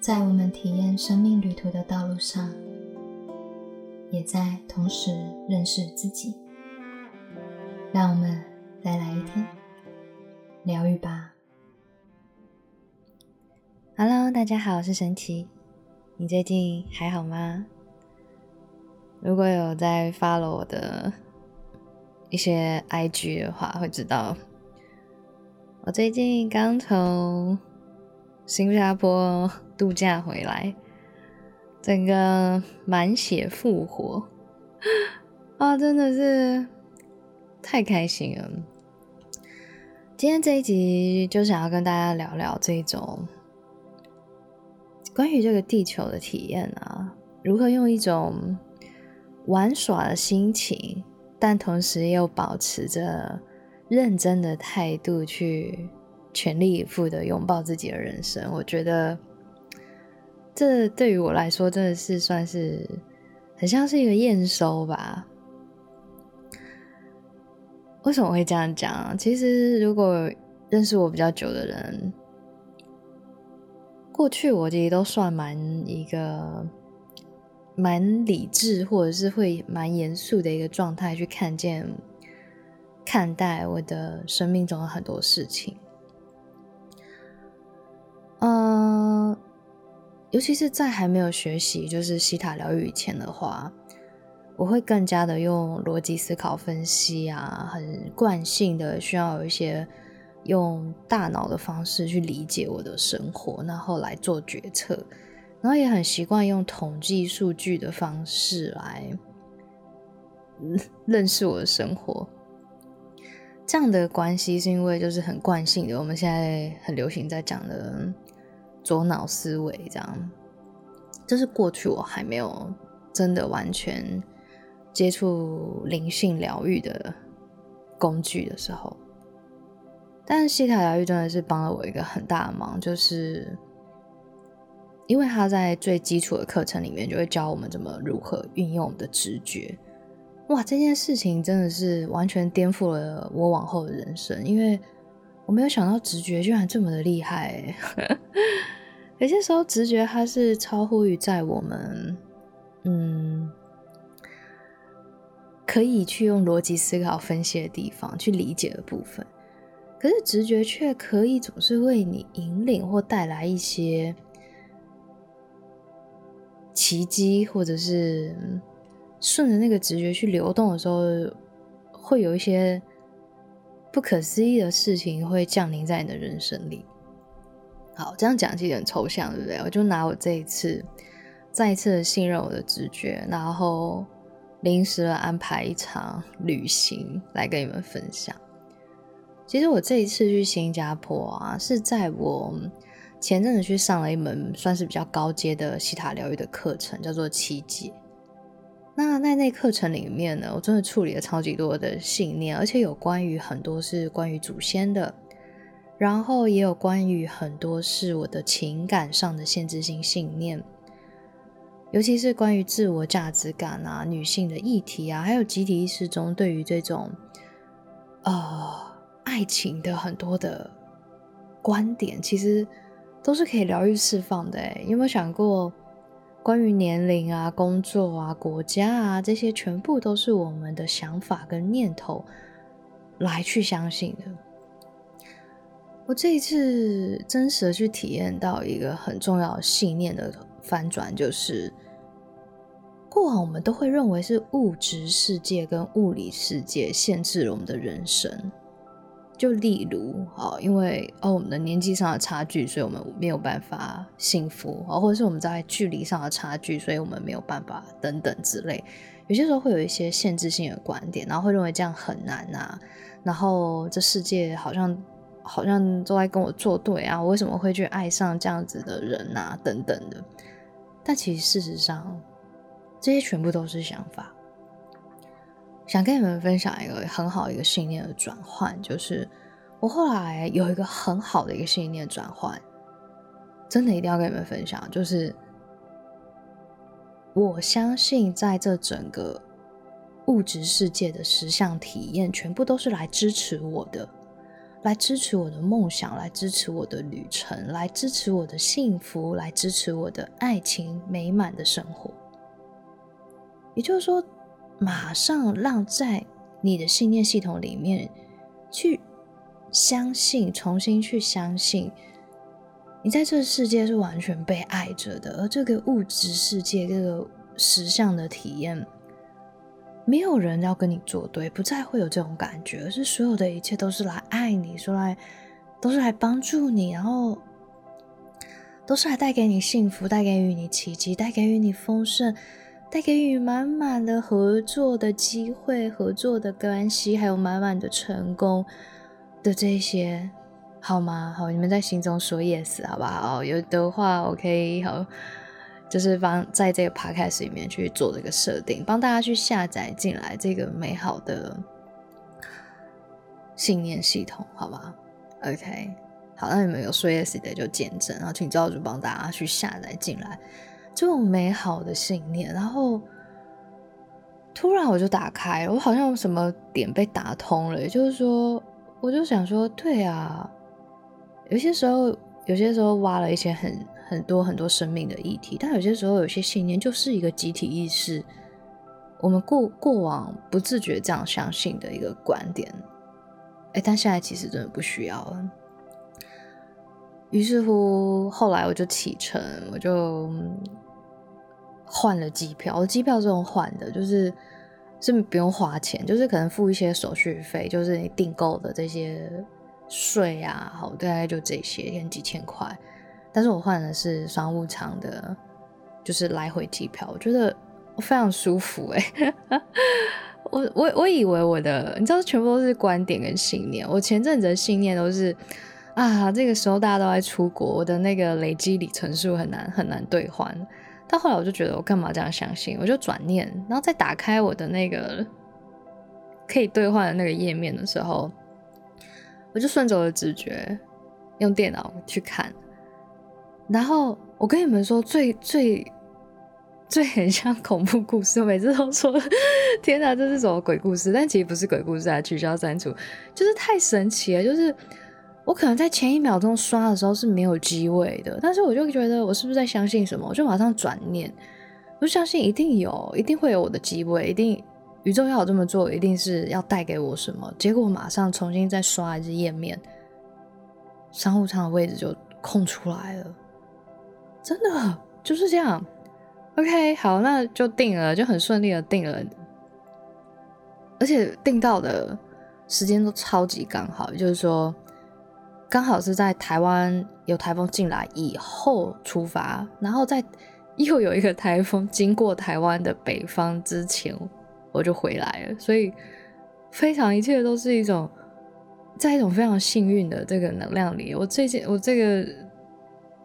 在我们体验生命旅途的道路上，也在同时认识自己。让我们再来一天疗愈吧。Hello，大家好，我是神奇。你最近还好吗？如果有在 follow 我的一些 IG 的话，会知道我最近刚从新加坡度假回来，整个满血复活 啊！真的是太开心了。今天这一集就想要跟大家聊聊这种关于这个地球的体验啊，如何用一种玩耍的心情，但同时又保持着认真的态度去全力以赴的拥抱自己的人生。我觉得这对于我来说真的是算是很像是一个验收吧。为什么会这样讲？其实如果认识我比较久的人，过去我其实都算蛮一个。蛮理智，或者是会蛮严肃的一个状态去看见、看待我的生命中的很多事情。尤其是在还没有学习就是西塔疗愈以前的话，我会更加的用逻辑思考分析啊，很惯性的需要有一些用大脑的方式去理解我的生活，然后来做决策。然后也很习惯用统计数据的方式来认识我的生活。这样的关系是因为就是很惯性的，我们现在很流行在讲的左脑思维，这样。这是过去我还没有真的完全接触灵性疗愈的工具的时候，但是西塔疗愈真的是帮了我一个很大的忙，就是。因为他在最基础的课程里面就会教我们怎么如何运用我们的直觉，哇，这件事情真的是完全颠覆了我往后的人生，因为我没有想到直觉居然这么的厉害。有些时候直觉它是超乎于在我们嗯可以去用逻辑思考分析的地方去理解的部分，可是直觉却可以总是为你引领或带来一些。奇迹，或者是顺着那个直觉去流动的时候，会有一些不可思议的事情会降临在你的人生里。好，这样讲其实很抽象，对不对？我就拿我这一次再一次的信任我的直觉，然后临时安排一场旅行来跟你们分享。其实我这一次去新加坡啊，是在我。前阵子去上了一门算是比较高阶的西塔疗愈的课程，叫做七阶。那在那课程里面呢，我真的处理了超级多的信念，而且有关于很多是关于祖先的，然后也有关于很多是我的情感上的限制性信念，尤其是关于自我价值感啊、女性的议题啊，还有集体意识中对于这种呃爱情的很多的观点，其实。都是可以疗愈释放的诶有没有想过，关于年龄啊、工作啊、国家啊这些，全部都是我们的想法跟念头来去相信的。我这一次真实的去体验到一个很重要的信念的翻转，就是过往我们都会认为是物质世界跟物理世界限制了我们的人生。就例如，哦，因为哦我们的年纪上的差距，所以我们没有办法幸福，哦，或者是我们在距离上的差距，所以我们没有办法等等之类。有些时候会有一些限制性的观点，然后会认为这样很难啊，然后这世界好像好像都在跟我作对啊，我为什么会去爱上这样子的人啊，等等的。但其实事实上，这些全部都是想法。想跟你们分享一个很好一个信念的转换，就是我后来有一个很好的一个信念转换，真的一定要跟你们分享。就是我相信，在这整个物质世界的实相体验，全部都是来支持我的，来支持我的梦想，来支持我的旅程，来支持我的幸福，来支持我的爱情美满的生活。也就是说，马上让在你的信念系统里面去相信，重新去相信，你在这个世界是完全被爱着的，而这个物质世界，这个实相的体验。没有人要跟你作对，不再会有这种感觉，而是所有的一切都是来爱你，说来都是来帮助你，然后都是来带给你幸福，带给予你奇迹，带给予你丰盛，带给予满满的合作的机会、合作的关系，还有满满的成功的这些，好吗？好，你们在心中说 yes 好不好？有的话，OK，好。就是帮在这个 podcast 里面去做这个设定，帮大家去下载进来这个美好的信念系统，好吗？OK，好，那你们有说 yes 的就见证，然后请教主帮大家去下载进来这种美好的信念，然后突然我就打开，我好像什么点被打通了，也就是说，我就想说，对啊，有些时候，有些时候挖了一些很。很多很多生命的议题，但有些时候有些信念就是一个集体意识，我们过过往不自觉这样相信的一个观点，哎，但现在其实真的不需要了。于是乎，后来我就启程，我就换了机票，我机票这种换的，就是是不用花钱，就是可能付一些手续费，就是你订购的这些税啊，好，大概就这些，连几千块。但是我换的是商务舱的，就是来回机票，我觉得非常舒服 哎。我我我以为我的，你知道，全部都是观点跟信念。我前阵子的信念都是啊，这个时候大家都在出国，我的那个累积里程数很难很难兑换。到后来我就觉得，我干嘛这样相信？我就转念，然后再打开我的那个可以兑换的那个页面的时候，我就顺着我的直觉，用电脑去看。然后我跟你们说，最最最很像恐怖故事，我每次都说天哪，这是什么鬼故事？但其实不是鬼故事啊，取消删除，就是太神奇了。就是我可能在前一秒钟刷的时候是没有机位的，但是我就觉得我是不是在相信什么？我就马上转念，我相信一定有，一定会有我的机位，一定宇宙要我这么做，一定是要带给我什么。结果马上重新再刷一次页面，商务舱的位置就空出来了。真的就是这样，OK，好，那就定了，就很顺利的定了，而且定到的时间都超级刚好，就是说刚好是在台湾有台风进来以后出发，然后在又有一个台风经过台湾的北方之前，我就回来了，所以非常一切都是一种在一种非常幸运的这个能量里，我最近我这个。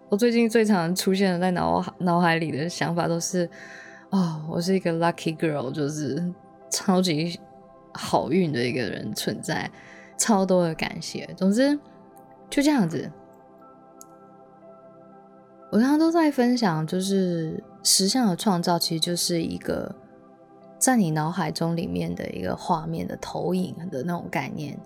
我最近最常出现的在脑脑海里的想法都是，哦，我是一个 lucky girl，就是超级好运的一个人存在，超多的感谢。总之就这样子。我刚刚都在分享，就是实相的创造，其实就是一个在你脑海中里面的一个画面的投影的那种概念。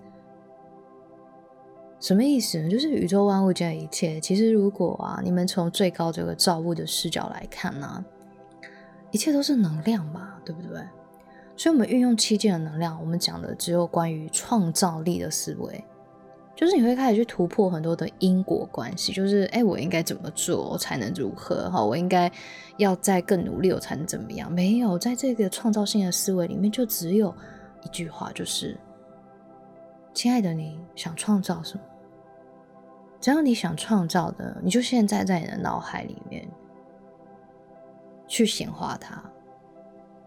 什么意思呢？就是宇宙万物间的一切，其实如果啊，你们从最高这个造物的视角来看呢，一切都是能量嘛，对不对？所以，我们运用七件的能量，我们讲的只有关于创造力的思维，就是你会开始去突破很多的因果关系，就是哎，我应该怎么做才能如何？哈，我应该要再更努力，我才能怎么样？没有，在这个创造性的思维里面，就只有一句话，就是亲爱的，你想创造什么？只要你想创造的，你就现在在你的脑海里面去显化它。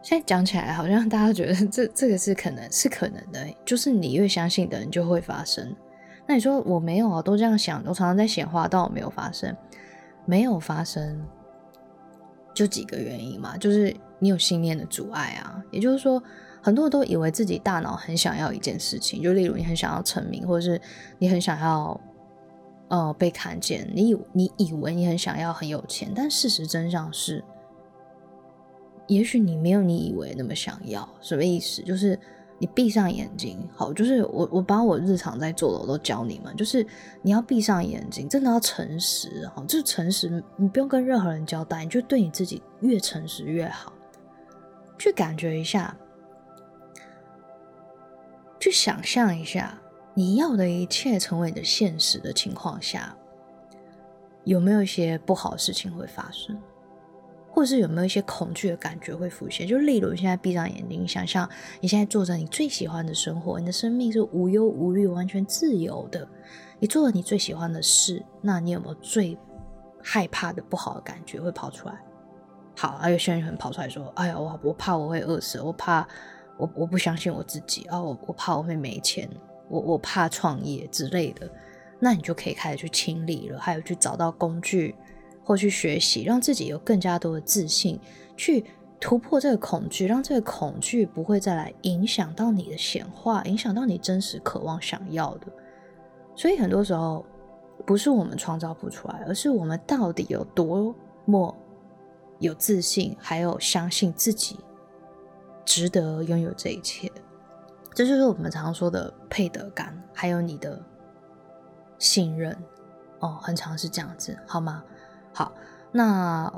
现在讲起来，好像大家觉得这这个是可能是可能的，就是你越相信的，你就会发生。那你说我没有啊，都这样想，我常常在显化，但我没有发生，没有发生，就几个原因嘛，就是你有信念的阻碍啊。也就是说，很多人都以为自己大脑很想要一件事情，就例如你很想要成名，或者是你很想要。呃，被看见，你以你以为你很想要很有钱，但事实真相是，也许你没有你以为那么想要。什么意思？就是你闭上眼睛，好，就是我我把我日常在做的我都教你们，就是你要闭上眼睛，真的要诚实，哈，就是诚实，你不用跟任何人交代，你就对你自己越诚实越好，去感觉一下，去想象一下，你要的一切成为你的现实的情况下，有没有一些不好的事情会发生？或者是有没有一些恐惧的感觉会浮现？就例如，你现在闭上眼睛，想象你现在做着你最喜欢的生活，你的生命是无忧无虑、完全自由的。你做了你最喜欢的事，那你有没有最害怕的不好的感觉会跑出来？好，啊，有些人可能跑出来说：“哎呀，我我怕我会饿死，我怕我我不相信我自己啊，我我怕我会没钱，我我怕创业之类的。”那你就可以开始去清理了，还有去找到工具。或去学习，让自己有更加多的自信，去突破这个恐惧，让这个恐惧不会再来影响到你的显化，影响到你真实渴望想要的。所以很多时候不是我们创造不出来，而是我们到底有多么有自信，还有相信自己值得拥有这一切。这就是我们常说的配得感，还有你的信任。哦，很常是这样子，好吗？好，那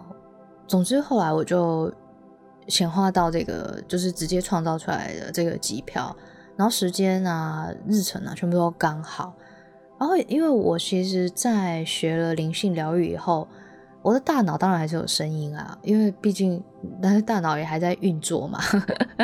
总之后来我就显化到这个，就是直接创造出来的这个机票，然后时间啊、日程啊，全部都刚好。然后因为我其实，在学了灵性疗愈以后，我的大脑当然还是有声音啊，因为毕竟，但是大脑也还在运作嘛。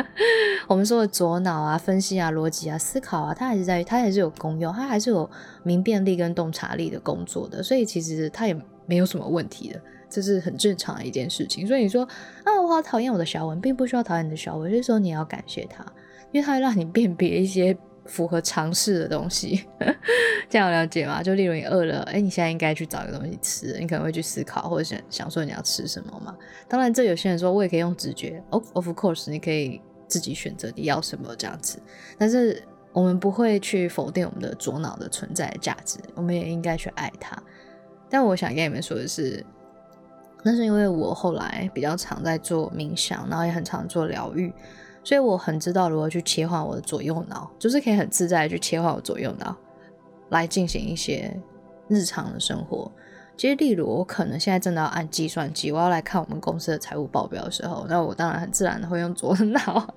我们说的左脑啊、分析啊、逻辑啊、思考啊，它还是在，它还是有功用，它还是有明辨力跟洞察力的工作的，所以其实它也。没有什么问题的，这是很正常的一件事情。所以你说啊，我好讨厌我的小文，并不需要讨厌你的小文，就是说你要感谢他，因为他会让你辨别一些符合常识的东西。这样了解吗？就例如你饿了，哎，你现在应该去找个东西吃，你可能会去思考或者想想说你要吃什么嘛。当然，这有些人说我也可以用直觉，of of course，你可以自己选择你要什么这样子。但是我们不会去否定我们的左脑的存在价值，我们也应该去爱它。但我想跟你们说的是，那是因为我后来比较常在做冥想，然后也很常做疗愈，所以我很知道如何去切换我的左右脑，就是可以很自在的去切换我左右脑，来进行一些日常的生活。其实，例如我可能现在真的要按计算机，我要来看我们公司的财务报表的时候，那我当然很自然的会用左 脑。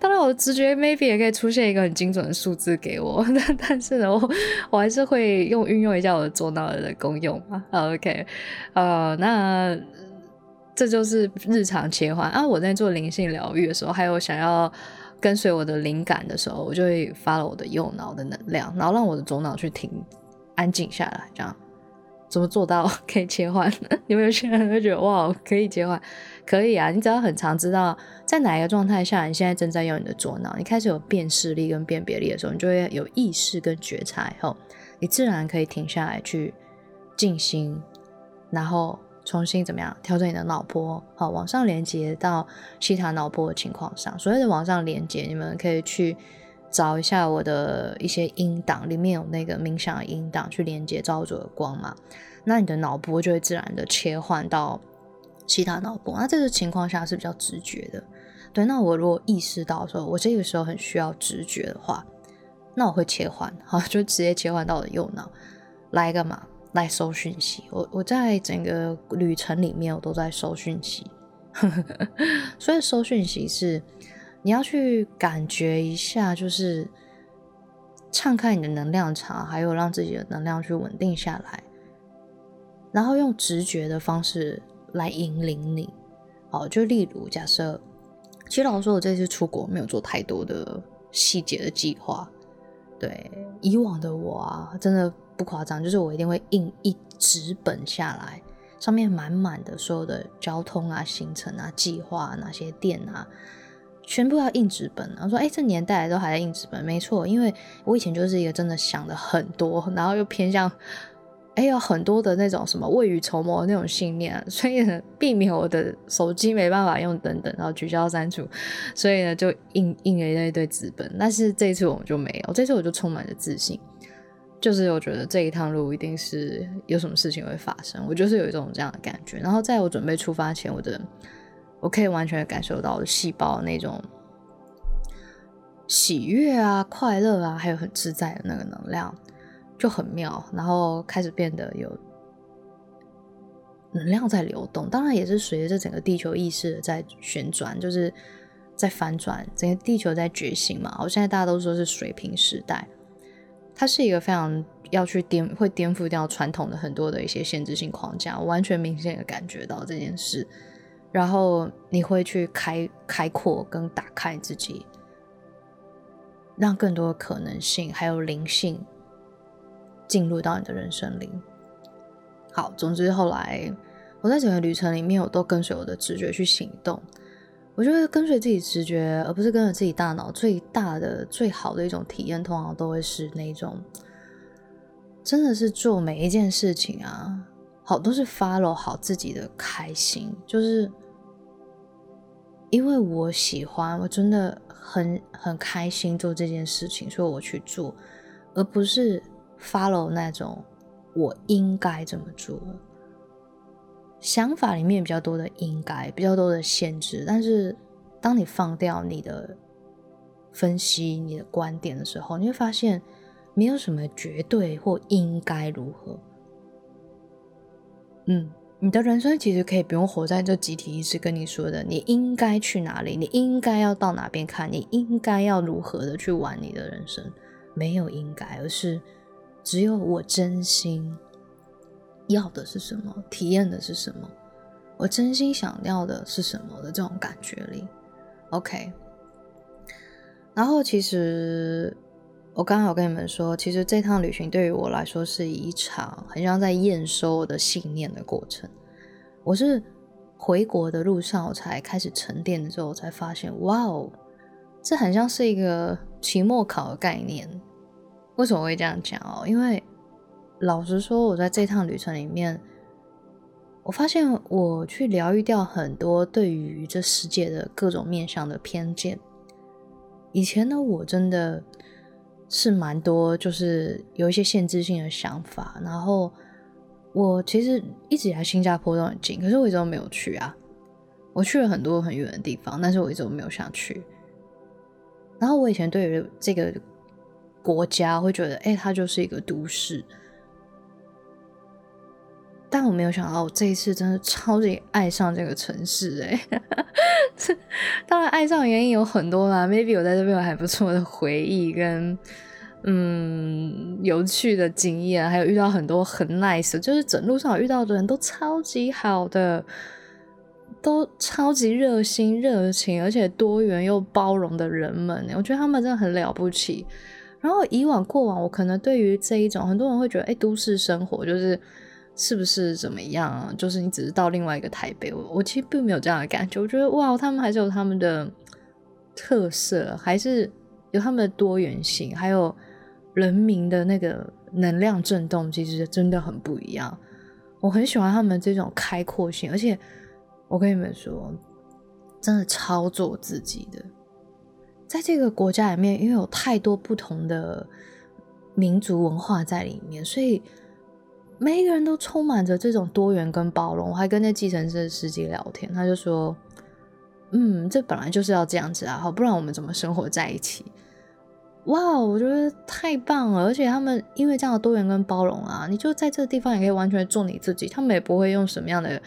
当然，我直觉 maybe 也可以出现一个很精准的数字给我，但但是呢，我我还是会用运用一下我的左脑的功用嘛。OK，呃，那这就是日常切换啊。我在做灵性疗愈的时候，还有想要跟随我的灵感的时候，我就会发了我的右脑的能量，然后让我的左脑去停，安静下来，这样。怎么做到 可以切换？有没有些人会觉得哇，可以切换？可以啊，你只要很常知道在哪一个状态下，你现在正在用你的左脑，你开始有辨识力跟辨别力的时候，你就会有意识跟觉察，以后你自然可以停下来去静心，然后重新怎么样调整你的脑波，好往上连接到其他脑波的情况上。所谓的往上连接，你们可以去。找一下我的一些音档，里面有那个冥想的音档，去连接造主的光嘛。那你的脑波就会自然的切换到其他脑波。那这个情况下是比较直觉的。对，那我如果意识到说我这个时候很需要直觉的话，那我会切换，好，就直接切换到我的右脑来干嘛？来收讯息。我我在整个旅程里面，我都在收讯息。所以收讯息是。你要去感觉一下，就是敞开你的能量场，还有让自己的能量去稳定下来，然后用直觉的方式来引领你。好，就例如假设，其实老实说，我这次出国没有做太多的细节的计划。对以往的我啊，真的不夸张，就是我一定会印一纸本下来，上面满满的所有的交通啊、行程啊、计划哪些店啊。全部要印纸本，我说，哎，这年代都还在印纸本，没错，因为我以前就是一个真的想的很多，然后又偏向，哎，有很多的那种什么未雨绸缪那种信念，所以呢，避免我的手机没办法用等等，然后取消删除，所以呢，就印印了一堆纸本。但是这一次我们就没有，这次我就充满了自信，就是我觉得这一趟路一定是有什么事情会发生，我就是有一种这样的感觉。然后在我准备出发前，我的。我可以完全感受到细胞那种喜悦啊、快乐啊，还有很自在的那个能量，就很妙。然后开始变得有能量在流动，当然也是随着整个地球意识在旋转，就是在反转，整个地球在觉醒嘛。我现在大家都说是水平时代，它是一个非常要去颠，会颠覆掉传统的很多的一些限制性框架，我完全明显的感觉到这件事。然后你会去开开阔跟打开自己。让更多的可能性还有灵性进入到你的人生里。好，总之后来我在整个旅程里面，我都跟随我的直觉去行动。我觉得跟随自己直觉，而不是跟着自己大脑，最大的、最好的一种体验，通常都会是那种真的是做每一件事情啊，好都是 follow 好自己的开心，就是因为我喜欢，我真的。很很开心做这件事情，所以我去做，而不是 follow 那种我应该怎么做。想法里面比较多的应该，比较多的限制。但是当你放掉你的分析、你的观点的时候，你会发现没有什么绝对或应该如何。嗯。你的人生其实可以不用活在这集体意识跟你说的，你应该去哪里，你应该要到哪边看，你应该要如何的去玩你的人生，没有应该，而是只有我真心要的是什么，体验的是什么，我真心想要的是什么的这种感觉里，OK。然后其实。我刚刚有跟你们说，其实这趟旅行对于我来说是一场很像在验收我的信念的过程。我是回国的路上，我才开始沉淀的时候，我才发现，哇哦，这很像是一个期末考的概念。为什么会这样讲哦？因为老实说，我在这趟旅程里面，我发现我去疗愈掉很多对于这世界的各种面向的偏见。以前的我真的。是蛮多，就是有一些限制性的想法。然后我其实一直以来新加坡都很近，可是我一直都没有去啊。我去了很多很远的地方，但是我一直都没有想去。然后我以前对于这个国家会觉得，哎，它就是一个都市。但我没有想到，我这一次真的超级爱上这个城市。哎，当然爱上原因有很多啦，maybe 我在这边有还不错的回忆跟。嗯，有趣的经验，还有遇到很多很 nice，就是整路上遇到的人都超级好的，都超级热心、热情，而且多元又包容的人们，我觉得他们真的很了不起。然后以往过往，我可能对于这一种，很多人会觉得，哎，都市生活就是是不是怎么样啊？就是你只是到另外一个台北，我我其实并没有这样的感觉。我觉得哇，他们还是有他们的特色，还是有他们的多元性，还有。人民的那个能量震动其实真的很不一样，我很喜欢他们这种开阔性，而且我跟你们说，真的超做自己的。在这个国家里面，因为有太多不同的民族文化在里面，所以每一个人都充满着这种多元跟包容。我还跟那计程车司机聊天，他就说：“嗯，这本来就是要这样子啊，好，不然我们怎么生活在一起？”哇，我觉得太棒了！而且他们因为这样的多元跟包容啊，你就在这个地方也可以完全做你自己，他们也不会用什么样的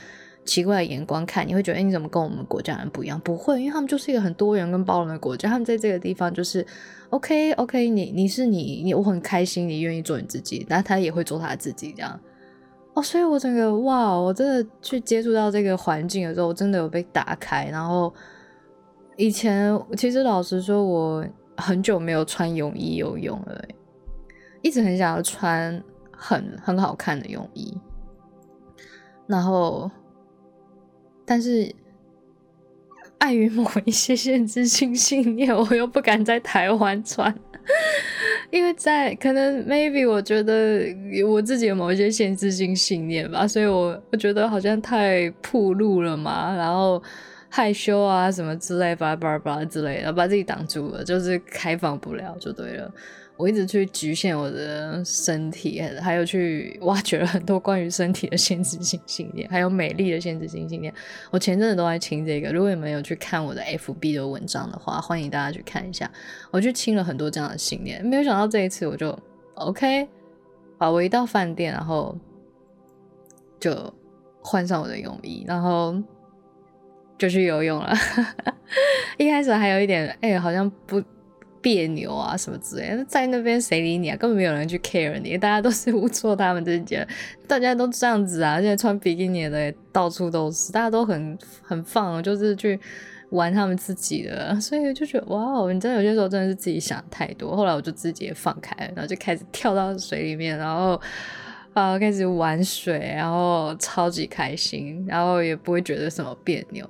奇怪的眼光看，你会觉得，哎，你怎么跟我们国家人不一样？不会，因为他们就是一个很多元跟包容的国家，他们在这个地方就是 OK OK，你你是你你，我很开心，你愿意做你自己，那他也会做他自己这样。哦，所以我整个哇，我真的去接触到这个环境的时候，我真的有被打开。然后以前其实老实说，我。很久没有穿泳衣游泳了，一直很想要穿很很好看的泳衣，然后，但是碍于某一些限制性信念，我又不敢在台湾穿，因为在可能 maybe 我觉得我自己有某一些限制性信念吧，所以我我觉得好像太暴露了嘛，然后。害羞啊，什么之类，巴拉巴拉之类的，把自己挡住了，就是开放不了，就对了。我一直去局限我的身体，还有去挖掘了很多关于身体的限制性信念，还有美丽的限制性信念。我前阵子都在清这个，如果你们有去看我的 FB 的文章的话，欢迎大家去看一下。我去清了很多这样的信念，没有想到这一次我就 OK，啊，我一到饭店，然后就换上我的泳衣，然后就去游泳了。一开始还有一点，哎，好像不。别扭啊，什么之类的，在那边谁理你啊？根本没有人去 care 你，大家都是误错他们自己，大家都这样子啊。现在穿比基尼的到处都是，大家都很很放，就是去玩他们自己的，所以就觉得哇，你真的有些时候真的是自己想太多。后来我就自己也放开了，然后就开始跳到水里面，然后啊开始玩水，然后超级开心，然后也不会觉得什么别扭。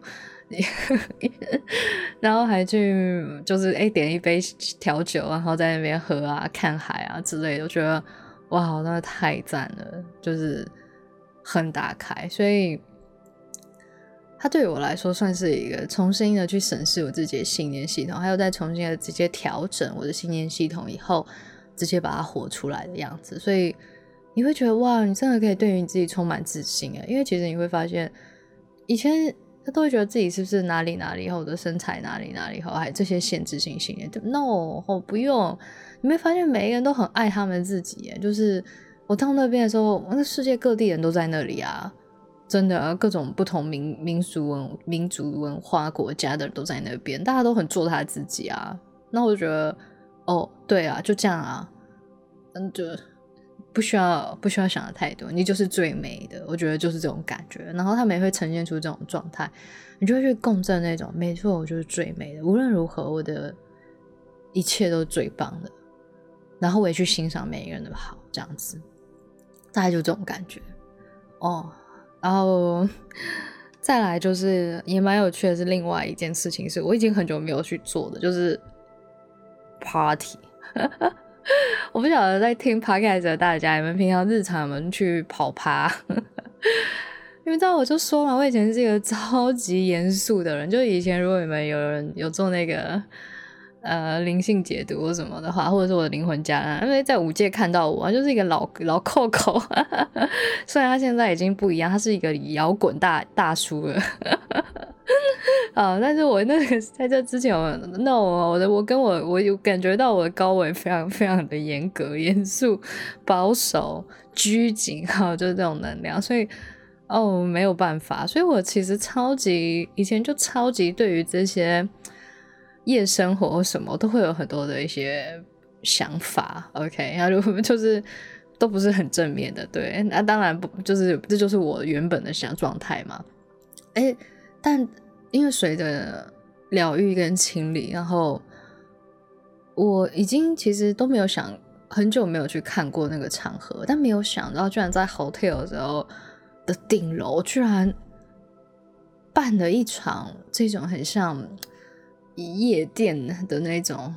然后还去就是哎点一杯调酒，然后在那边喝啊、看海啊之类的，我觉得哇，真的太赞了，就是很打开。所以它对我来说算是一个重新的去审视我自己的信念系统，还有再重新的直接调整我的信念系统以后，直接把它活出来的样子。所以你会觉得哇，你真的可以对于你自己充满自信啊！因为其实你会发现以前。他都会觉得自己是不是哪里哪里好，我的身材哪里哪里好，还这些限制性信念。No，我不用。你没发现每一个人都很爱他们自己。就是我到那边的时候，那世界各地人都在那里啊，真的，各种不同民民俗文民族文化国家的都在那边，大家都很做他自己啊。那我就觉得，哦，对啊，就这样啊，嗯，就。不需要不需要想的太多，你就是最美的，我觉得就是这种感觉。然后他们也会呈现出这种状态，你就会去共振那种，没错，我就是最美的。无论如何，我的一切都是最棒的。然后我也去欣赏每一个人的好，这样子，大概就这种感觉哦。然后 再来就是也蛮有趣的是，另外一件事情是我已经很久没有去做的，就是 party。我不晓得在听 podcast 的大家，你们平常日常有没有去跑趴？你们知道我就说嘛，我以前是一个 超级严肃的人，就以前如果你们有人有做那个。呃，灵性解读什么的话，或者是我的灵魂家人，因为在五界看到我，就是一个老老扣扣，虽然他现在已经不一样，他是一个摇滚大大叔了，啊，但是我那个在这之前，那我我的我跟我我有感觉到我的高维非常非常的严格、严肃、保守、拘谨，哈，就是这种能量，所以哦没有办法，所以我其实超级以前就超级对于这些。夜生活什么都会有很多的一些想法，OK，然后就是都不是很正面的，对，那当然不就是这就是我原本的想状态嘛，哎，但因为随着疗愈跟清理，然后我已经其实都没有想很久没有去看过那个场合，但没有想到居然在 hotel 的时候的顶楼居然办了一场这种很像。夜店的那种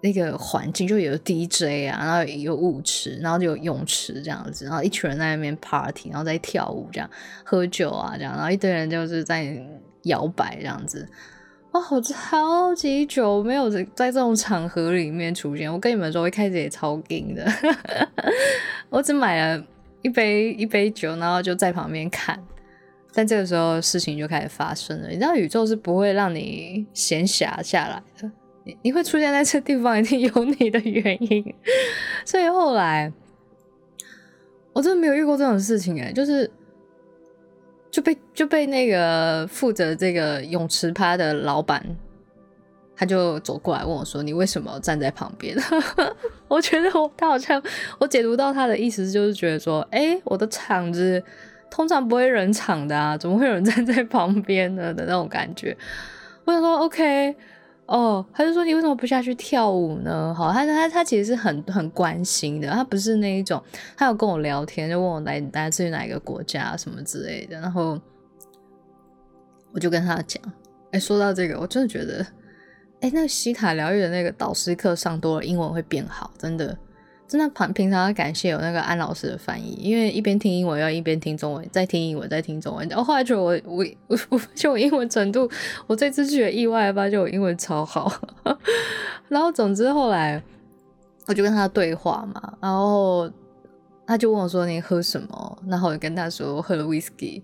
那个环境，就有 DJ 啊，然后有舞池，然后就有泳池这样子，然后一群人在那边 party，然后在跳舞这样，喝酒啊这样，然后一堆人就是在摇摆这样子。哦，超级久没有在在这种场合里面出现。我跟你们说，我一开始也超惊的，我只买了一杯一杯酒，然后就在旁边看。但这个时候事情就开始发生了，你知道宇宙是不会让你闲暇下来的，你你会出现在这地方，一定有你的原因。所以后来我真的没有遇过这种事情哎，就是就被就被那个负责这个泳池趴的老板，他就走过来问我说：“你为什么站在旁边？” 我觉得他好像我解读到他的意思就是觉得说：“哎，我的场子。”通常不会人场的啊，怎么会有人站在旁边呢的那种感觉？我想说，OK，哦，他就说你为什么不下去跳舞呢？好，他他他其实是很很关心的，他不是那一种，他有跟我聊天，就问我来来自于哪一个国家什么之类的，然后我就跟他讲，哎，说到这个，我真的觉得，哎，那西塔疗愈的那个导师课上多了，英文会变好，真的。真的平平常要感谢有那个安老师的翻译，因为一边听英文要一边听中文，再听英文再听中文。然后后来觉得我我我我发现我英文程度，我这次去的意外发现我英文超好。然后总之后来我就跟他对话嘛，然后他就问我说：“你喝什么？”然后我就跟他说：“我喝了 whisky。”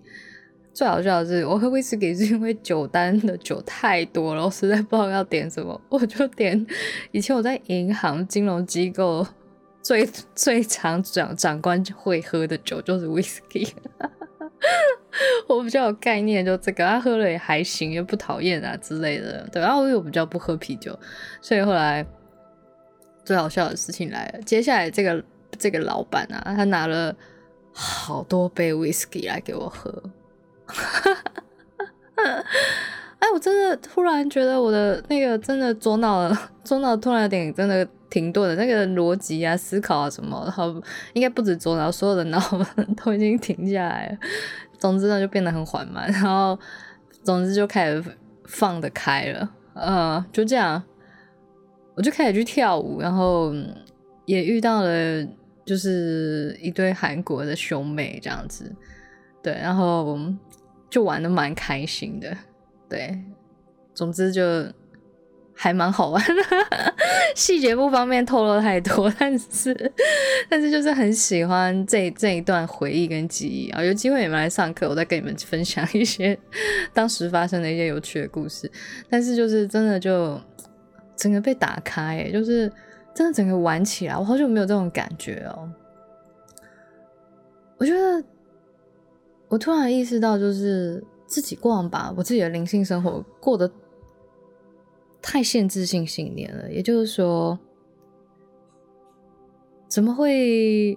最好笑的是，我喝威士忌是因为酒单的酒太多了，我实在不知道要点什么，我就点以前我在银行金融机构最 最常长长官会喝的酒就是威士忌，我比较有概念，就这个他喝了也还行，也不讨厌啊之类的。对，然后我比较不喝啤酒，所以后来最好笑的事情来了，接下来这个这个老板啊，他拿了好多杯威士忌来给我喝。哎，我真的突然觉得我的那个真的左脑左脑突然有点真的停顿的，那个逻辑啊、思考啊什么，好应该不止左脑，所有的脑都已经停下来了。总之呢，就变得很缓慢，然后总之就开始放得开了。嗯，就这样，我就开始去跳舞，然后也遇到了就是一对韩国的兄妹这样子，对，然后。就玩的蛮开心的，对，总之就还蛮好玩的，细节不方便透露太多，但是但是就是很喜欢这这一段回忆跟记忆啊，有机会你们来上课，我再跟你们分享一些 当时发生的一些有趣的故事，但是就是真的就整个被打开，就是真的整个玩起来，我好久没有这种感觉哦，我觉得。我突然意识到，就是自己过往把我自己的灵性生活过得太限制性信念了。也就是说，怎么会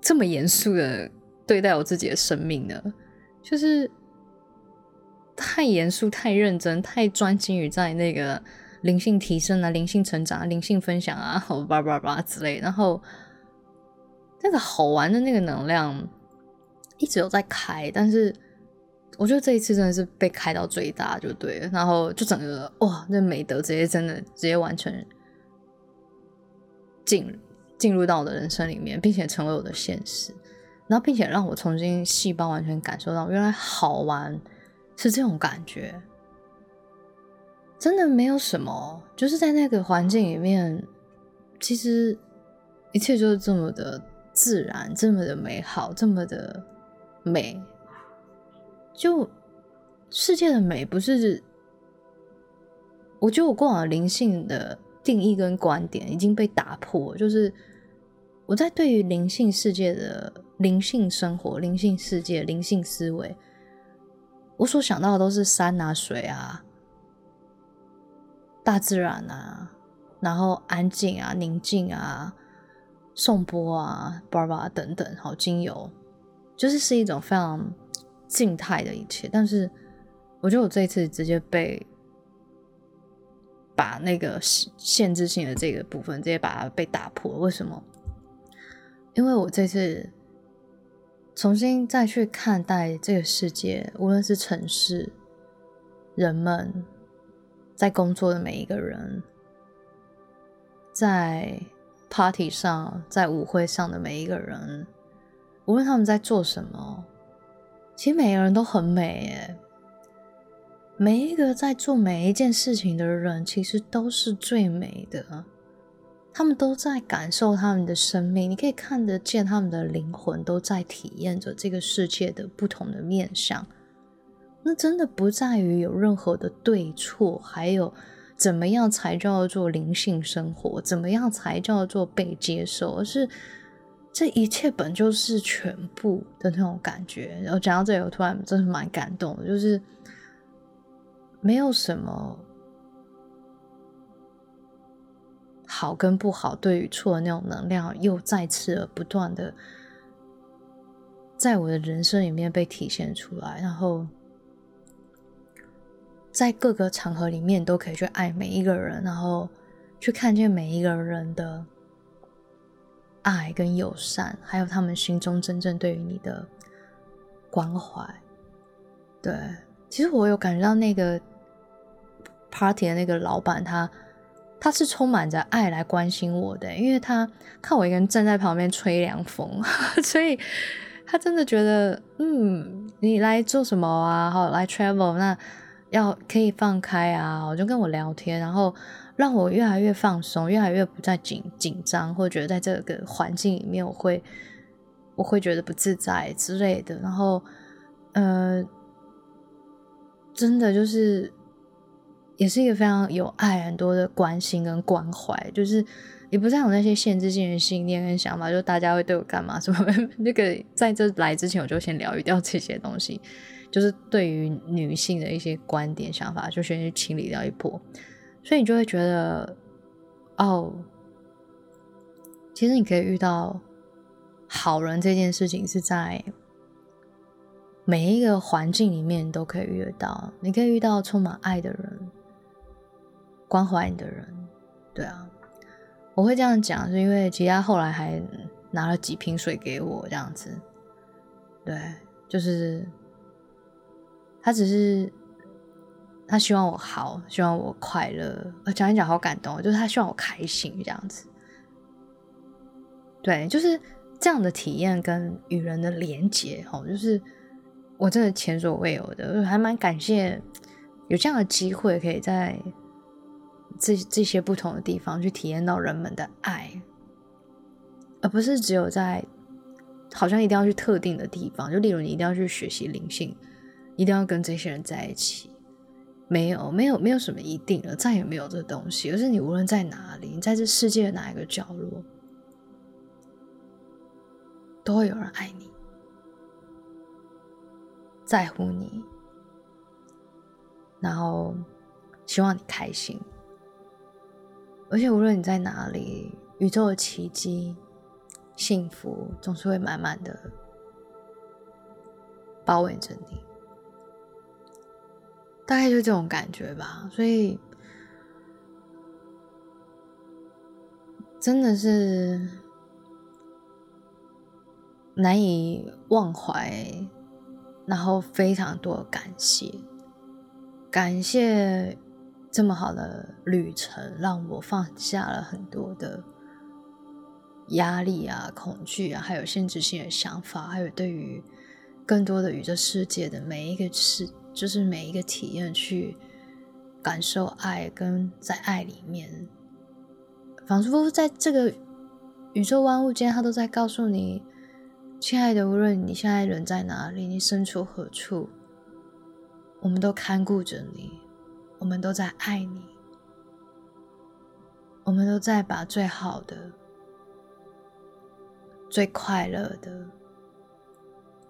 这么严肃的对待我自己的生命呢？就是太严肃、太认真、太专心于在那个灵性提升啊、灵性成长啊、灵性分享啊、叭叭叭之类，然后那个好玩的那个能量。一直有在开，但是我觉得这一次真的是被开到最大就对了，然后就整个哇，那美德直接真的直接完全进进入到我的人生里面，并且成为我的现实，然后并且让我重新细胞完全感受到原来好玩是这种感觉，真的没有什么，就是在那个环境里面，其实一切就是这么的自然，这么的美好，这么的。美，就世界的美不是？我觉得我过往灵性的定义跟观点已经被打破。就是我在对于灵性世界的灵性生活、灵性世界、灵性思维，我所想到的都是山啊、水啊、大自然啊，然后安静啊、宁静啊、颂钵啊、巴拉等等，好精油。就是是一种非常静态的一切，但是我觉得我这一次直接被把那个限制性的这个部分直接把它被打破。为什么？因为我这次重新再去看待这个世界，无论是城市、人们在工作的每一个人，在 party 上、在舞会上的每一个人。无论他们在做什么，其实每个人都很美耶。每一个在做每一件事情的人，其实都是最美的。他们都在感受他们的生命，你可以看得见他们的灵魂都在体验着这个世界的不同的面相。那真的不在于有任何的对错，还有怎么样才叫做灵性生活，怎么样才叫做被接受，而是。这一切本就是全部的那种感觉。然后讲到这里，我突然真的蛮感动的，就是没有什么好跟不好、对与错的那种能量，又再次的不断的在我的人生里面被体现出来。然后在各个场合里面都可以去爱每一个人，然后去看见每一个人的。爱跟友善，还有他们心中真正对于你的关怀，对，其实我有感觉到那个 party 的那个老板，他他是充满着爱来关心我的，因为他看我一个人站在旁边吹凉风，所以他真的觉得，嗯，你来做什么啊？好，来 travel，那要可以放开啊，我就跟我聊天，然后让我越来越放松，越来越不再紧紧张，或者觉得在这个环境里面我会我会觉得不自在之类的。然后，呃，真的就是也是一个非常有爱、很多的关心跟关怀，就是也不再有那些限制性的信念跟想法，就大家会对我干嘛什么 那个在这来之前我就先疗愈掉这些东西。就是对于女性的一些观点想法，就先去清理掉一波，所以你就会觉得，哦，其实你可以遇到好人这件事情是在每一个环境里面都可以遇得到，你可以遇到充满爱的人，关怀你的人，对啊，我会这样讲是因为吉他后来还拿了几瓶水给我，这样子，对，就是。他只是，他希望我好，希望我快乐。我，讲一讲好感动，就是他希望我开心这样子。对，就是这样的体验跟与人的连接，哦，就是我真的前所未有的，还蛮感谢有这样的机会，可以在这这些不同的地方去体验到人们的爱，而不是只有在好像一定要去特定的地方，就例如你一定要去学习灵性。一定要跟这些人在一起，没有，没有，没有什么一定的，再也没有这东西。而是你无论在哪里，你在这世界的哪一个角落，都会有人爱你，在乎你，然后希望你开心。而且无论你在哪里，宇宙的奇迹、幸福总是会满满的包围着你。大概就这种感觉吧，所以真的是难以忘怀，然后非常多感谢，感谢这么好的旅程，让我放下了很多的压力啊、恐惧啊，还有限制性的想法，还有对于更多的宇宙世界的每一个事。就是每一个体验去感受爱，跟在爱里面，仿佛在这个宇宙万物间，他都在告诉你，亲爱的，无论你现在人在哪里，你身处何处，我们都看顾着你，我们都在爱你，我们都在把最好的、最快乐的、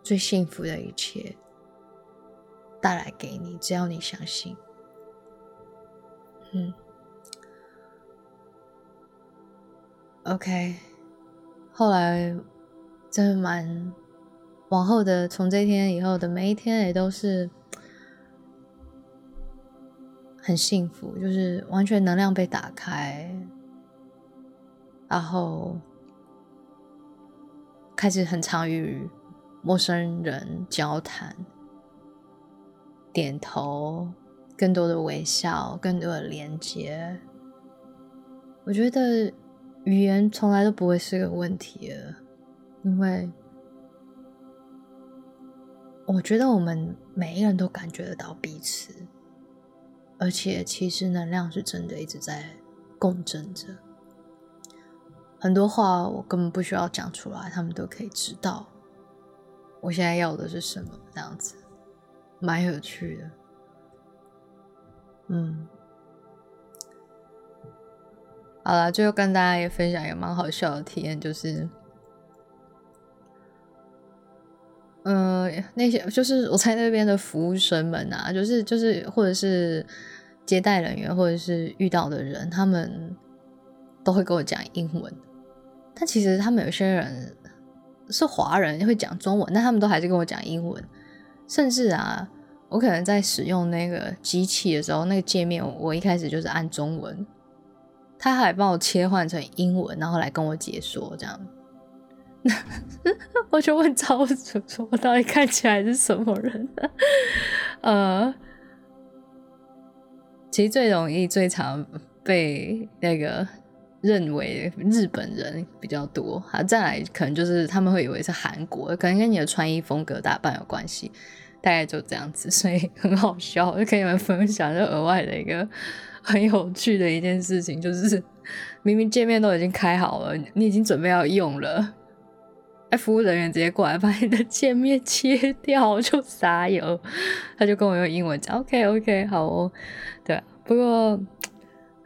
最幸福的一切。带来给你，只要你相信。嗯，OK。后来真的蛮往后的，从这天以后的每一天也都是很幸福，就是完全能量被打开，然后开始很常与陌生人交谈。点头，更多的微笑，更多的连接。我觉得语言从来都不会是个问题了，因为我觉得我们每一个人都感觉得到彼此，而且其实能量是真的一直在共振着。很多话我根本不需要讲出来，他们都可以知道我现在要的是什么，这样子。蛮有趣的，嗯，好了，最后跟大家也分享一个蛮好笑的体验，就是，嗯，那些就是我在那边的服务生们啊，就是就是或者是接待人员，或者是遇到的人，他们都会跟我讲英文，但其实他们有些人是华人，会讲中文，但他们都还是跟我讲英文。甚至啊，我可能在使用那个机器的时候，那个界面我一开始就是按中文，他还帮我切换成英文，然后来跟我解说这样。那 我就问超主说：“我到底看起来是什么人？”呃，其实最容易、最常被那个认为日本人比较多啊，再来可能就是他们会以为是韩国，可能跟你的穿衣风格、打扮有关系。大概就这样子，所以很好笑，就跟你们分享就额外的一个很有趣的一件事情，就是明明界面都已经开好了，你已经准备要用了，哎，服务人员直接过来把你的界面切掉，就 撒油，他就跟我用英文讲，OK OK，好哦，对，不过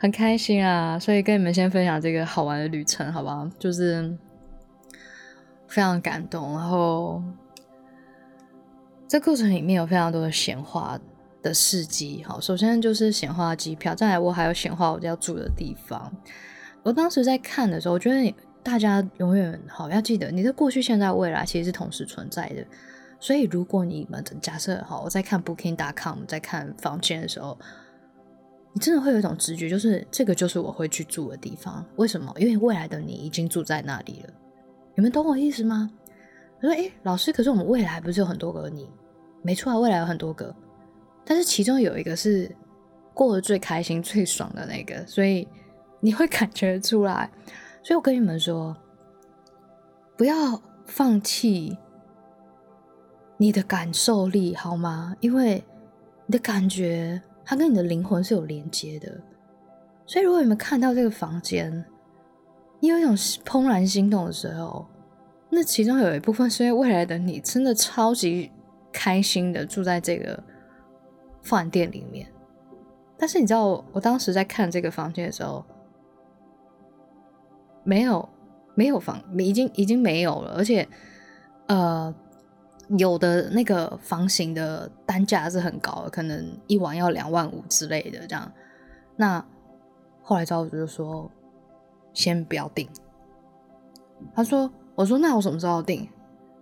很开心啊，所以跟你们先分享这个好玩的旅程，好不好？就是非常感动，然后。这过程里面有非常多的闲话的事迹，好，首先就是闲话机票，再来我还有闲话我要住的地方。我当时在看的时候，我觉得大家永远好要记得，你的过去、现在、未来其实是同时存在的。所以如果你们假设好，我在看 Booking.com，在看房间的时候，你真的会有一种直觉，就是这个就是我会去住的地方。为什么？因为未来的你已经住在那里了。你们懂我意思吗？我说，哎，老师，可是我们未来不是有很多个你？没错啊，未来有很多个，但是其中有一个是过得最开心、最爽的那个，所以你会感觉出来。所以我跟你们说，不要放弃你的感受力，好吗？因为你的感觉它跟你的灵魂是有连接的。所以如果你们看到这个房间，你有一种怦然心动的时候，那其中有一部分是因为未来的你真的超级。开心的住在这个饭店里面，但是你知道，我当时在看这个房间的时候，没有没有房，已经已经没有了，而且呃，有的那个房型的单价是很高的，可能一晚要两万五之类的这样。那后来赵主就说，先不要订。他说：“我说那我什么时候订？”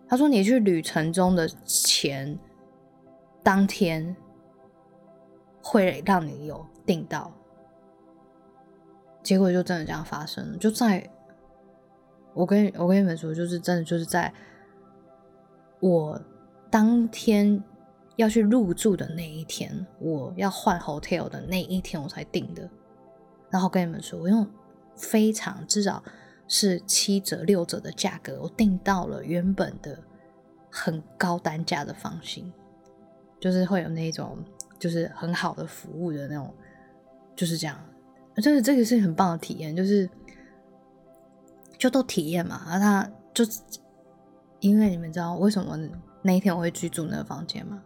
他说：“你去旅程中的前当天会让你有订到，结果就真的这样发生了。就在我跟我跟你们说，就是真的就是在我当天要去入住的那一天，我要换 hotel 的那一天，我才订的。然后跟你们说，我用非常至少。”是七折六折的价格，我订到了原本的很高单价的房型，就是会有那种就是很好的服务的那种，就是这样。就是这个是很棒的体验，就是就都体验嘛。然后他就因为你们知道为什么那一天我会居住那个房间吗？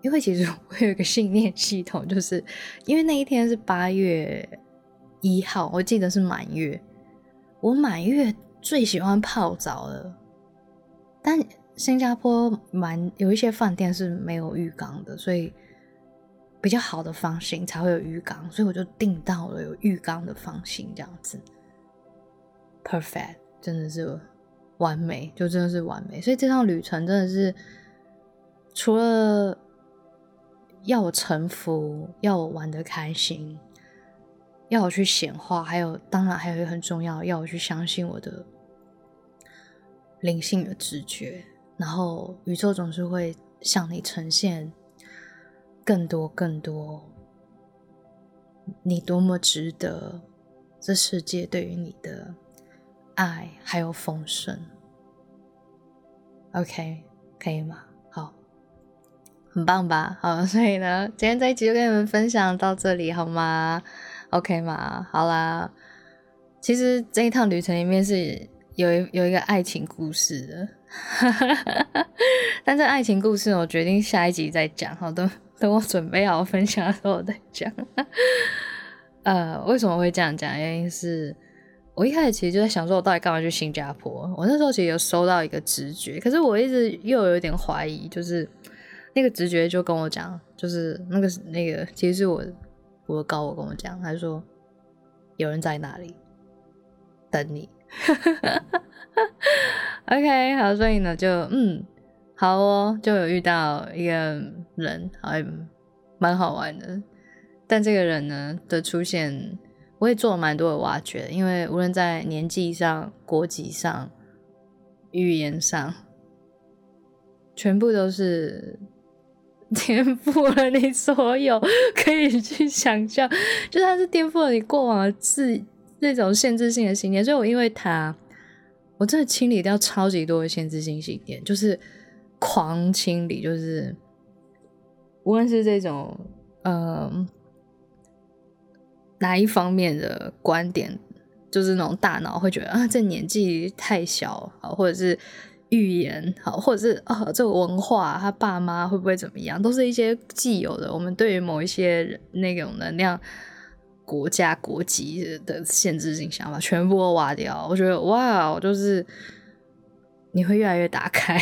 因为其实我有一个信念系统，就是因为那一天是八月一号，我记得是满月。我满月最喜欢泡澡了，但新加坡蛮有一些饭店是没有浴缸的，所以比较好的房型才会有浴缸，所以我就订到了有浴缸的房型，这样子，perfect，真的是完美，就真的是完美。所以这趟旅程真的是除了要我臣服，要我玩的开心。要我去显化，还有当然还有一个很重要，要我去相信我的灵性的直觉，然后宇宙总是会向你呈现更多更多，你多么值得，这世界对于你的爱还有丰盛。OK，可以吗？好，很棒吧？好，所以呢，今天这一集就跟你们分享到这里，好吗？OK 吗，好啦，其实这一趟旅程里面是有有一个爱情故事的，但这爱情故事我决定下一集再讲，好的，等我准备好分享的时候再讲。呃，为什么会这样讲？原因是我一开始其实就在想说，我到底干嘛去新加坡？我那时候其实有收到一个直觉，可是我一直又有点怀疑，就是那个直觉就跟我讲，就是那个那个其实是我。我的高我跟我讲，他说有人在那里等你。OK，好，所以呢，就嗯，好哦，就有遇到一个人，还蛮好玩的。但这个人呢的出现，我也做了蛮多的挖掘，因为无论在年纪上、国籍上、语言上，全部都是。颠覆了你所有可以去想象，就它是颠覆了你过往的自那种限制性的信念。所以我因为他，我真的清理掉超级多的限制性信念。就是狂清理，就是无论是这种呃哪一方面的观点，就是那种大脑会觉得啊，这年纪太小啊，或者是预言好，或者是啊这个文化他爸妈会不会怎么样，都是一些既有的我们对于某一些那种能量。国家国籍的限制性想法全部都挖掉，我觉得哇，就是你会越来越打开，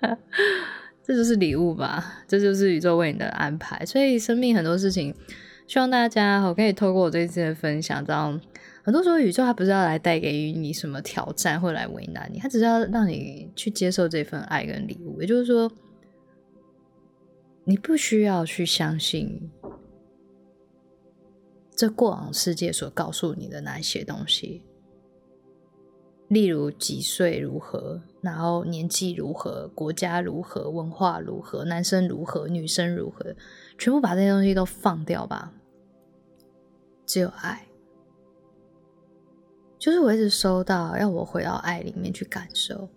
这就是礼物吧，这就是宇宙为你的安排。所以生命很多事情，希望大家我可以透过我这次的分享，知道很多时候宇宙它不是要来带给予你什么挑战或来为难你，它只是要让你去接受这份爱跟礼物。也就是说，你不需要去相信。这过往世界所告诉你的那些东西，例如几岁如何，然后年纪如何，国家如何，文化如何，男生如何，女生如何，全部把这些东西都放掉吧。只有爱，就是我一直收到，要我回到爱里面去感受，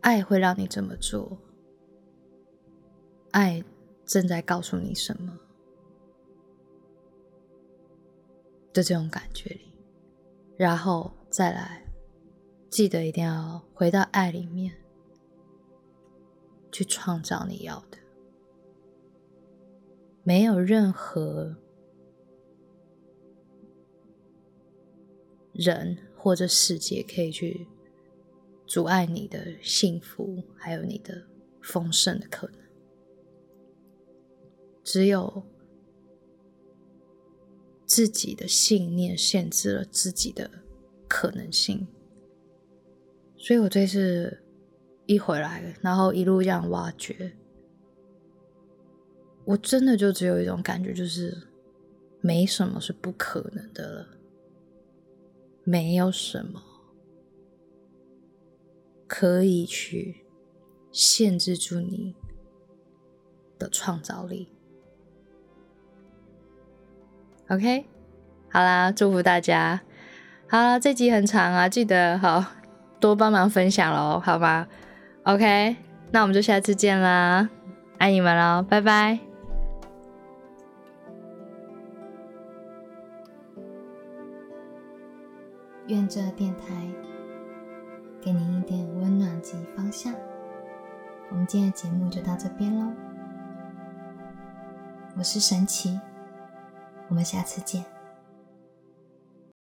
爱会让你这么做，爱正在告诉你什么。的这种感觉里，然后再来，记得一定要回到爱里面，去创造你要的。没有任何人或者世界可以去阻碍你的幸福，还有你的丰盛的可能，只有。自己的信念限制了自己的可能性，所以我这次一回来，然后一路这样挖掘，我真的就只有一种感觉，就是没什么是不可能的了，没有什么可以去限制住你的创造力。OK，好啦，祝福大家。好啦，这集很长啊，记得好多帮忙分享喽，好吗？OK，那我们就下次见啦，爱你们喽，拜拜。愿这电台给您一点温暖及方向。我们今天的节目就到这边喽，我是神奇。我们下次见。